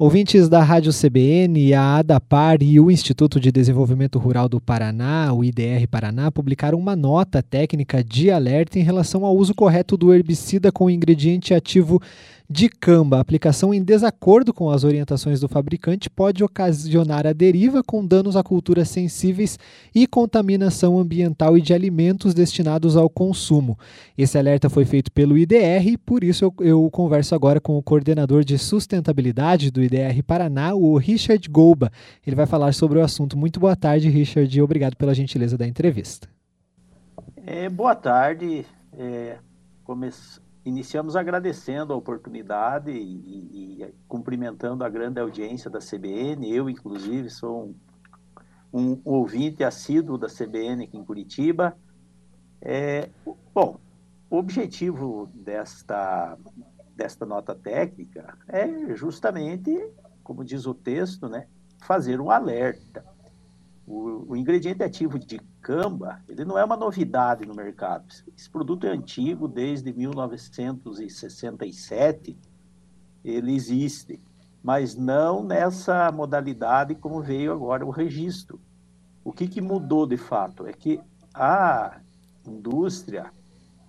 Ouvintes da Rádio CBN, a ADAPAR e o Instituto de Desenvolvimento Rural do Paraná, o IDR Paraná, publicaram uma nota técnica de alerta em relação ao uso correto do herbicida com ingrediente ativo Dicamba, aplicação em desacordo com as orientações do fabricante pode ocasionar a deriva com danos a culturas sensíveis e contaminação ambiental e de alimentos destinados ao consumo. Esse alerta foi feito pelo IDR e por isso eu, eu converso agora com o coordenador de sustentabilidade do IDR Paraná, o Richard Golba. Ele vai falar sobre o assunto. Muito boa tarde, Richard, e obrigado pela gentileza da entrevista. É, boa tarde. É, Iniciamos agradecendo a oportunidade e, e, cumprimentando a grande audiência da CBN. Eu, inclusive, sou um, um ouvinte assíduo da CBN aqui em Curitiba. É, bom, o objetivo desta, desta nota técnica é justamente, como diz o texto, né, fazer um alerta o, o, ingrediente ativo de camba, ele não é uma novidade no mercado. Esse produto é antigo, desde 1967 ele existe, mas não nessa modalidade como veio agora o registro. O que, que mudou de fato é que a indústria,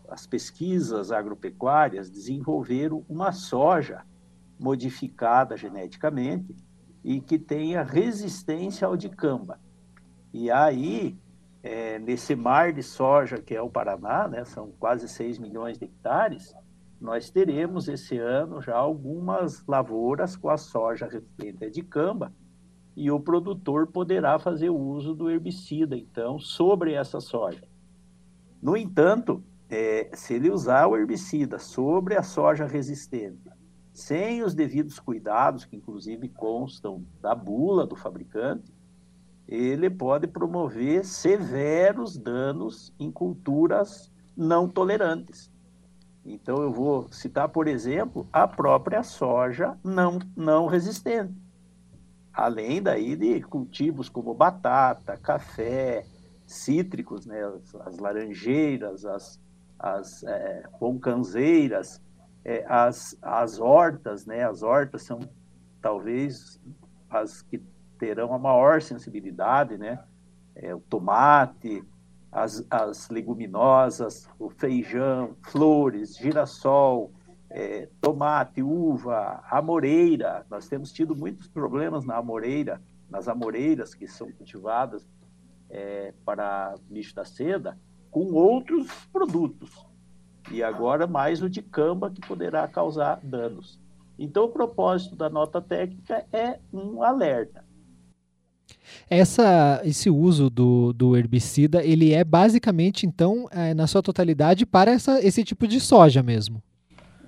as pesquisas agropecuárias desenvolveram uma soja modificada geneticamente e que tenha resistência ao dicamba. E aí, é, nesse mar de soja que é o Paraná, né, são quase 6 milhões de hectares, nós teremos esse ano já algumas lavouras com a soja resistente de camba e o produtor poderá fazer uso do herbicida, então, sobre essa soja. No entanto, é, se ele usar o herbicida sobre a soja resistente, sem os devidos cuidados, que inclusive constam da bula do fabricante, ele pode promover severos danos em culturas não tolerantes. Então, eu vou citar, por exemplo, a própria soja não, não resistente. Além daí de cultivos como batata, café, cítricos, né, as, as laranjeiras, as, as é, boncanzeiras, é, as, as hortas, né, as hortas são talvez as que terão a maior sensibilidade, né? É, o tomate, as, as, leguminosas, o feijão, flores, girassol, é, tomate, uva, amoreira. Nós temos tido muitos problemas na amoreira, nas amoreiras que são cultivadas é, para bicho da seda, com outros produtos. E agora mais o de camba que poderá causar danos. Então, o propósito da nota técnica é um alerta. Essa, esse uso do, do herbicida, ele é basicamente, então, é, na sua totalidade, para essa, esse tipo de soja mesmo.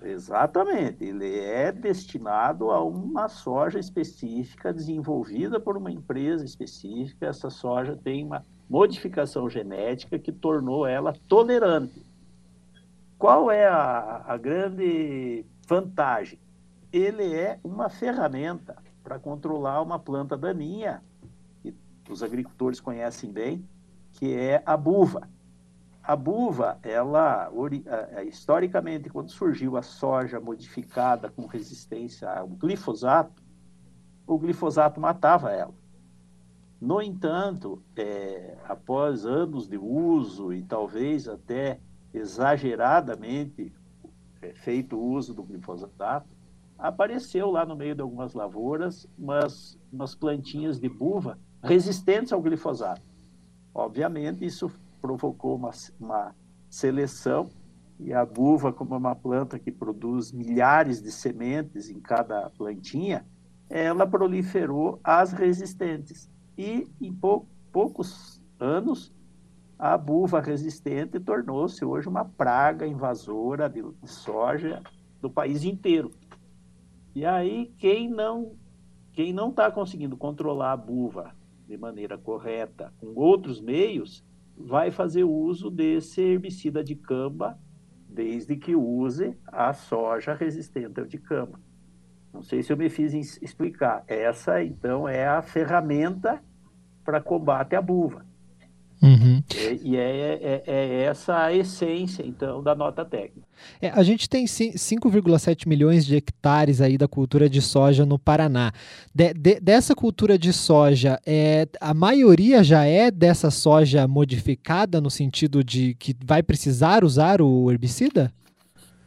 Exatamente. Ele é destinado a uma soja específica, desenvolvida por uma empresa específica. Essa soja tem uma modificação genética que tornou ela tolerante. Qual é a, a grande vantagem? Ele é uma ferramenta para controlar uma planta daninha os agricultores conhecem bem, que é a buva. A buva, ela, historicamente, quando surgiu a soja modificada com resistência ao glifosato, o glifosato matava ela. No entanto, é, após anos de uso e talvez até exageradamente é, feito uso do glifosato, apareceu lá no meio de algumas lavouras umas, umas plantinhas de buva resistentes ao glifosato. Obviamente, isso provocou uma, uma seleção e a buva, como é uma planta que produz milhares de sementes em cada plantinha, ela proliferou as resistentes. E em pou, poucos anos, a buva resistente tornou-se hoje uma praga invasora de soja do país inteiro. E aí, quem não quem não está conseguindo controlar a buva de maneira correta com outros meios, vai fazer uso desse herbicida de camba, desde que use a soja resistente ao de camba. Não sei se eu me fiz explicar. Essa, então, é a ferramenta para combate à buva. Uhum. É, e é, é, é, essa a essência, então, da nota técnica. É, a gente tem 5,7 milhões de hectares aí da cultura de soja no Paraná. De, de, dessa cultura de soja, é, a maioria já é dessa soja modificada no sentido de que vai precisar usar o herbicida?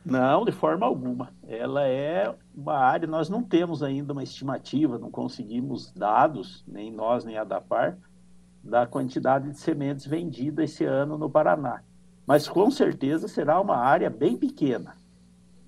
Não, de forma alguma. Ela é uma área, nós não temos ainda uma estimativa, não conseguimos dados, nem nós, nem a DAPAR, da quantidade de sementes vendidas esse ano no Paraná. Mas com certeza será uma área bem pequena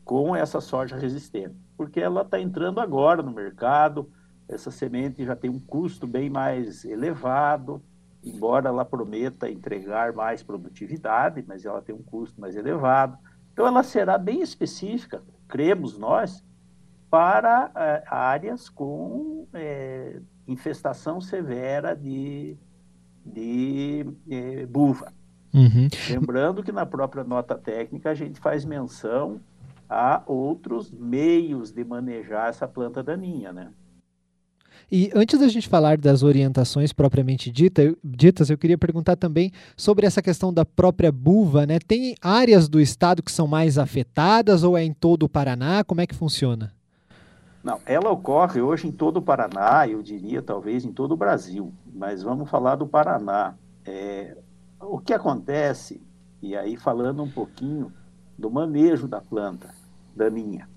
com essa soja resistente, porque ela está entrando agora no mercado. Essa semente já tem um custo bem mais elevado, embora ela prometa entregar mais produtividade, mas ela tem um custo mais elevado. Então, ela será bem específica, cremos nós, para é, áreas com é, infestação severa de de eh, buva. Uhum. Lembrando que na própria nota técnica a gente faz menção a outros meios de manejar essa planta daninha, né? E antes da gente falar das orientações propriamente dita, ditas, eu queria perguntar também sobre essa questão da própria buva, né? Tem áreas do estado que são mais afetadas ou é em todo o Paraná? Como é que funciona? Não, ela ocorre hoje em todo o Paraná, eu diria talvez em todo o Brasil, mas vamos falar do Paraná. É, o que acontece, e aí falando um pouquinho do manejo da planta daninha,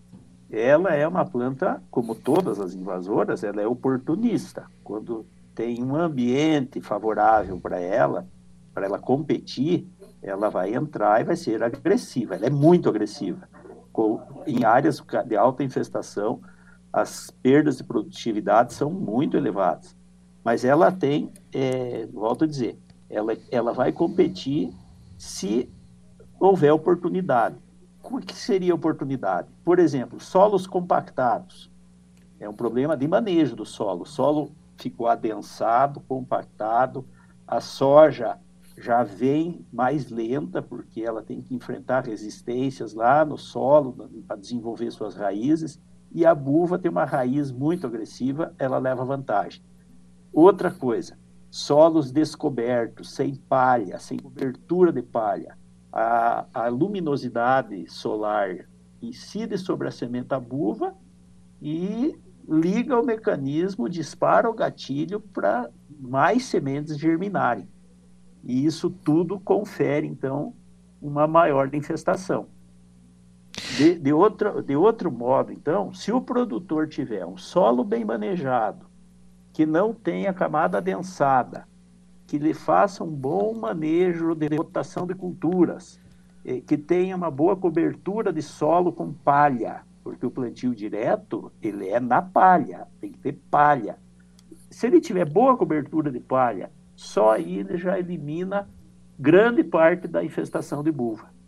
ela é uma planta, como todas as invasoras, ela é oportunista. Quando tem um ambiente favorável para ela, para ela competir, ela vai entrar e vai ser agressiva. Ela é muito agressiva. Em áreas de alta infestação, as perdas de produtividade são muito elevadas. Mas ela tem, é, volto a dizer, ela, ela vai competir se houver oportunidade. O que seria oportunidade? Por exemplo, solos compactados. É um problema de manejo do solo. O solo ficou adensado, compactado, a soja já vem mais lenta, porque ela tem que enfrentar resistências lá no solo para desenvolver suas raízes e a buva tem uma raiz muito agressiva, ela leva vantagem. Outra coisa, solos descobertos, sem palha, sem cobertura de palha, a, a luminosidade solar incide sobre a semente da buva e liga o mecanismo, dispara o gatilho para mais sementes germinarem. E isso tudo confere, então, uma maior infestação. De, de, outra, de outro modo, então, se o produtor tiver um solo bem manejado, que não tenha camada adensada, que lhe faça um bom manejo de rotação de culturas, eh, que tenha uma boa cobertura de solo com palha, porque o plantio direto, ele é na palha, tem que ter palha. Se ele tiver boa cobertura de palha, só aí ele já elimina grande parte da infestação de buva.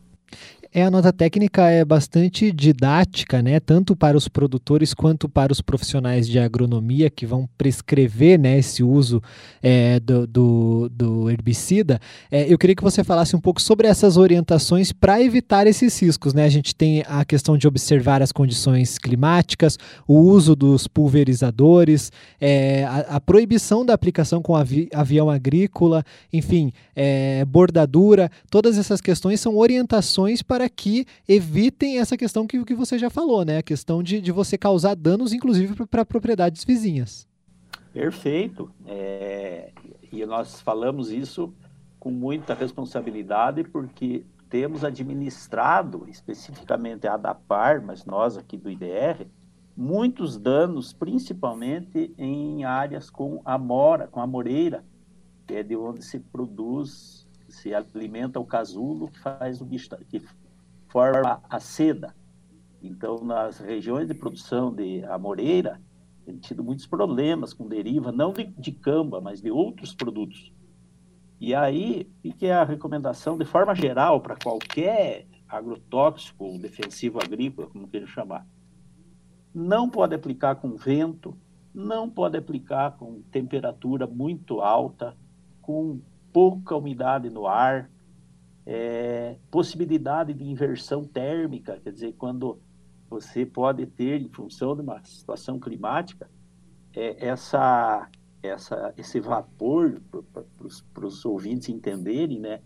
É, a nota técnica é bastante didática, né? Tanto para os produtores quanto para os profissionais de agronomia que vão prescrever né, esse uso é, do, do, do, herbicida. É, eu queria que você falasse um pouco sobre essas orientações para evitar esses riscos, né? A gente tem a questão de observar as condições climáticas, o uso dos pulverizadores, é, a, a, proibição da aplicação com avi, avião agrícola, enfim, é, bordadura, todas essas questões são orientações para para que evitem essa questão que, que você já falou, né? A questão de, de você causar danos, inclusive, para propriedades vizinhas. Perfeito. É, e nós falamos isso com muita responsabilidade, porque temos administrado, especificamente a ADAPAR, mas nós aqui do IDR, muitos danos, principalmente em áreas com amora, com amoreira, que é de onde se produz, se alimenta o casulo, que faz o bicho, que forma a seda. Então, nas regiões de produção de amoreira, tem tido muitos problemas com deriva, não de, de camba, mas de outros produtos. E aí, o que é a recomendação, de forma geral, para qualquer agrotóxico ou defensivo agrícola, como queira chamar? Não pode aplicar com vento, não pode aplicar com temperatura muito alta, com pouca umidade no ar, é, possibilidade de inversão térmica, quer dizer, quando você pode ter, em função de uma situação climática, é, essa essa, esse vapor, para os ouvintes entenderem, né?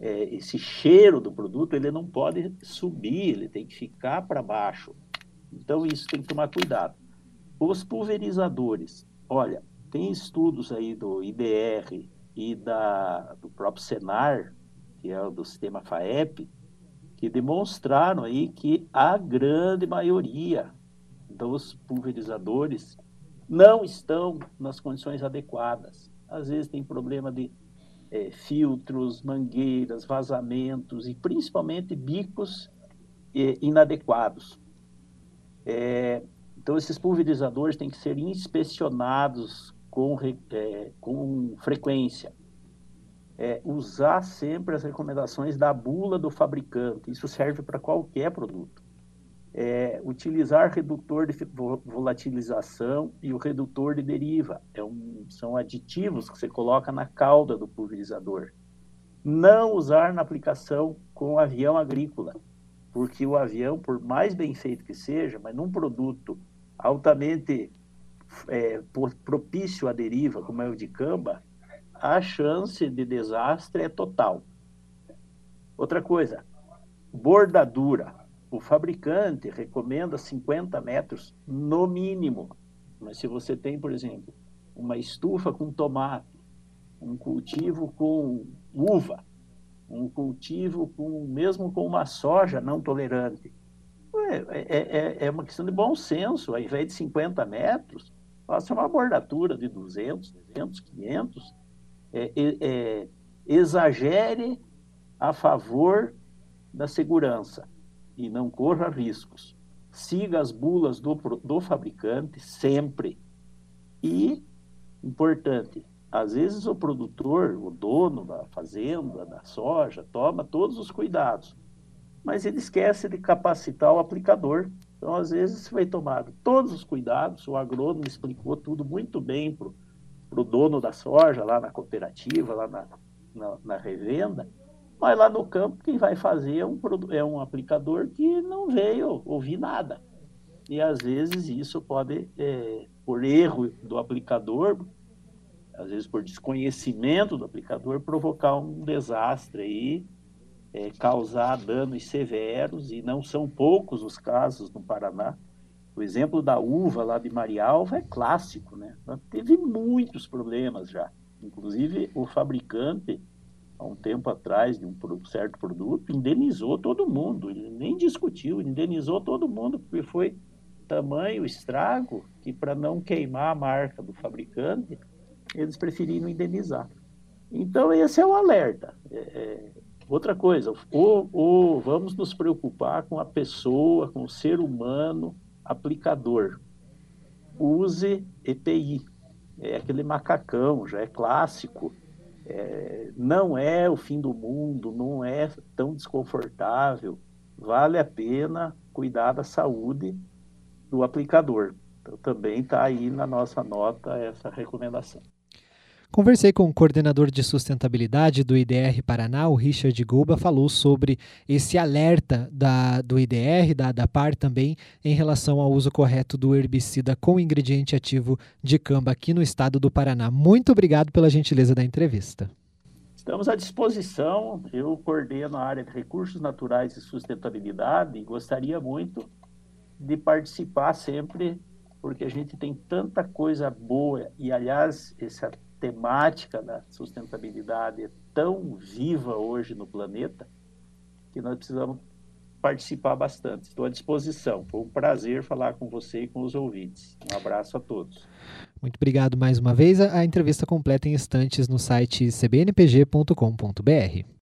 É, esse cheiro do produto, ele não pode subir, ele tem que ficar para baixo. Então, isso tem que tomar cuidado. Os pulverizadores, olha, tem estudos aí do IDR e da, do próprio Senar, que é o do sistema FAEP, que demonstraram aí que a grande maioria dos pulverizadores não estão nas condições adequadas. Às vezes tem problema de é, filtros, mangueiras, vazamentos e principalmente bicos é, inadequados. É, então, esses pulverizadores têm que ser inspecionados com, é, com frequência. É, usar sempre as recomendações da bula do fabricante. Isso serve para qualquer produto é, utilizar redutor de volatilização e o redutor de deriva. É um, são aditivos que você coloca na cauda do pulverizador. Não usar na aplicação com avião agrícola, porque o avião, por mais bem feito que seja, mas num produto altamente é, propício à deriva, como é o de camba, a chance de desastre é total. Outra coisa, bordadura o fabricante recomenda 50 metros no mínimo. Mas se você tem, por exemplo, uma estufa com tomate, um cultivo com uva, um cultivo com mesmo com uma soja não tolerante, é, é, é uma questão de bom senso. Ao invés de 50 metros, faça uma bordatura de 200, 300, 500. É, é, exagere a favor da segurança e não corra riscos. Siga as bulas do, do fabricante sempre. E, importante, às vezes o produtor, o dono da fazenda, da soja, toma todos os cuidados, mas ele esquece de capacitar o aplicador. Então, às vezes, foi tomado todos os cuidados, o agrônomo explicou tudo muito bem para o dono da soja, lá na cooperativa, lá na, na, na revenda, mas lá no campo, quem vai fazer é um, é um aplicador que não veio ouvir nada. E às vezes isso pode, é, por erro do aplicador, às vezes por desconhecimento do aplicador, provocar um desastre aí, é, causar danos severos, e não são poucos os casos no Paraná. O exemplo da uva lá de Marialva é clássico, né? Teve muitos problemas já. Inclusive, o fabricante há um tempo atrás, de um certo produto, indenizou todo mundo, ele nem discutiu, indenizou todo mundo, porque foi tamanho estrago que, para não queimar a marca do fabricante, eles preferiram indenizar. Então, esse é o alerta. É, é, outra coisa, ou, ou vamos nos preocupar com a pessoa, com o ser humano aplicador. Use EPI, é aquele macacão, já é clássico é, não é o fim do mundo, não é tão desconfortável. Vale a pena cuidar da saúde do aplicador. Então, também está aí na nossa nota essa recomendação. Conversei com o coordenador de sustentabilidade do IDR Paraná, o Richard Guba, falou sobre esse alerta da, do IDR, da ADAPAR também, em relação ao uso correto do herbicida com ingrediente ativo de camba aqui no estado do Paraná. Muito obrigado pela gentileza da entrevista. Estamos à disposição. Eu coordeno a área de recursos naturais e sustentabilidade e gostaria muito de participar sempre, porque a gente tem tanta coisa boa e, aliás, essa temática da sustentabilidade é tão viva hoje no planeta que nós precisamos participar bastante. Estou à disposição. Foi um prazer falar com você e com os ouvintes. Um abraço a todos. Muito obrigado mais uma vez. A entrevista completa em instantes no site cbnpg.com.br.